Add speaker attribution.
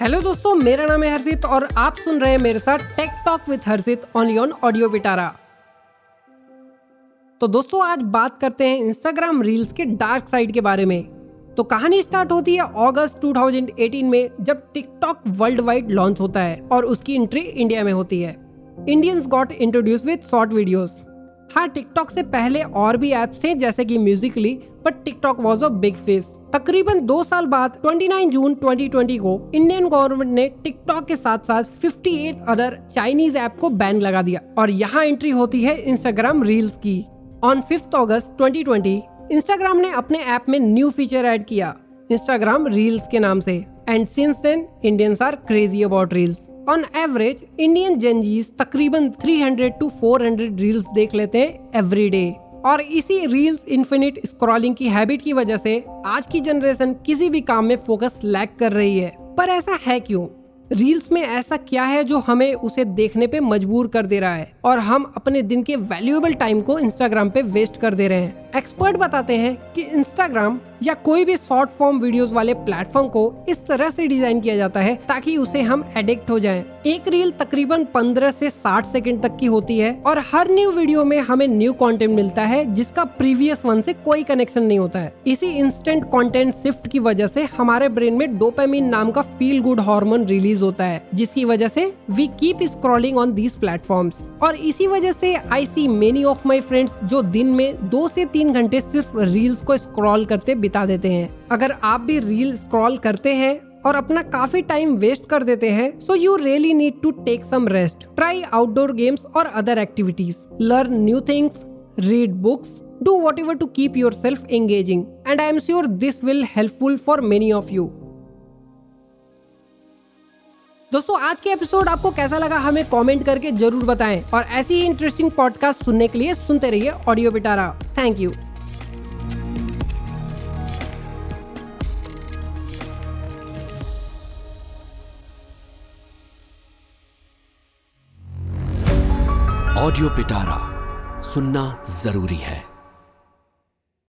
Speaker 1: Hello दोस्तों, मेरा नाम है हर्षित और आप सुन रहे हैं मेरे साथ tech talk with Harshit only on audio Pitara तो दोस्तों, आज बात करते हैं इंस्टाग्राम रील्स के डार्क साइड के बारे में। तो कहानी स्टार्ट होती है अगस्त 2018 में, जब टिकटॉक वर्ल्ड वाइड लॉन्च होता है और उसकी एंट्री इंडिया में होती है। Indians got introduce with short videos हाँ टिकटॉक से पहले और भी ऐप्स थे, जैसे कि Musically but TikTok was a big face तकरीबन दो साल बाद 29 जून 2020 को इंडियन गवर्नमेंट ने टिकटॉक के साथ साथ 58 अदर चाइनीज़ ऐप को बैन लगा दिया। और यहाँ एंट्री होती है इंस्टाग्राम रील्स की। ऑन फिफ्थ अगस्त 2020 इंस्टाग्राम ने अपने ऐप में न्यू फीचर ऐड किया इंस्टाग्राम रील्स के नाम से। And since then Indians are crazy about reels on average Indian gen Zs तकरीबन 300 टू 400 रील्स देख लेते हैं एवरी डे और इसी रील्स इन्फिनिट स्क्रॉलिंग की हैबिट की वजह से आज की जनरेशन किसी भी काम में फोकस लैक कर रही है। पर ऐसा है क्यों? रील्स में ऐसा क्या है जो हमें उसे देखने पे मजबूर कर दे रहा है? और हम अपने दिन के वैल्यूएबल टाइम को इंस्टाग्राम पे वेस्ट कर दे रहे हैं। एक्सपर्ट बताते हैं कि इंस्टाग्राम या कोई भी शॉर्ट फॉर्म वीडियोस वाले प्लेटफॉर्म को इस तरह से डिज़ाइन किया जाता है ताकि उसे हम एडिक्ट हो जाएँ। एक रील तकरीबन 15 से 60 सेकंड तक की होती है और हर न्यू वीडियो में हमें न्यू कंटेंट मिलता है, जिसका प्रीवियस वन से कोई कनेक्शन नहीं होता है। इसी इंस्टेंट कंटेंट शिफ्ट की वजह से हमारे ब्रेन में डोपामिन नाम का फील गुड हार्मोन रिलीज़ होता है, जिसकी वजह से we keep scrolling on these platforms और इसी वजह से I see many of my friends जो दिन में दो से तीन घंटे सिर्फ़ रील्स को स्क्रॉल करते बिता देते हैं। अगर आप भी रील स्क्रॉल करते हैं और अपना काफ़ी टाइम वेस्ट कर देते हैं so you really need to take some rest try outdoor games और other activities learn new things read books do whatever to keep yourself engaging and I am sure this will helpful for many of you दोस्तों, आज के episode आपको कैसा लगा हमें comment करके ज़रूर बताएँ और ऐसी ही इंटरेस्टिंग पॉडकास्ट सुनने के लिए सुनते रहिए audio Pitara thank you
Speaker 2: audio Pitara सुनना ज़रूरी है।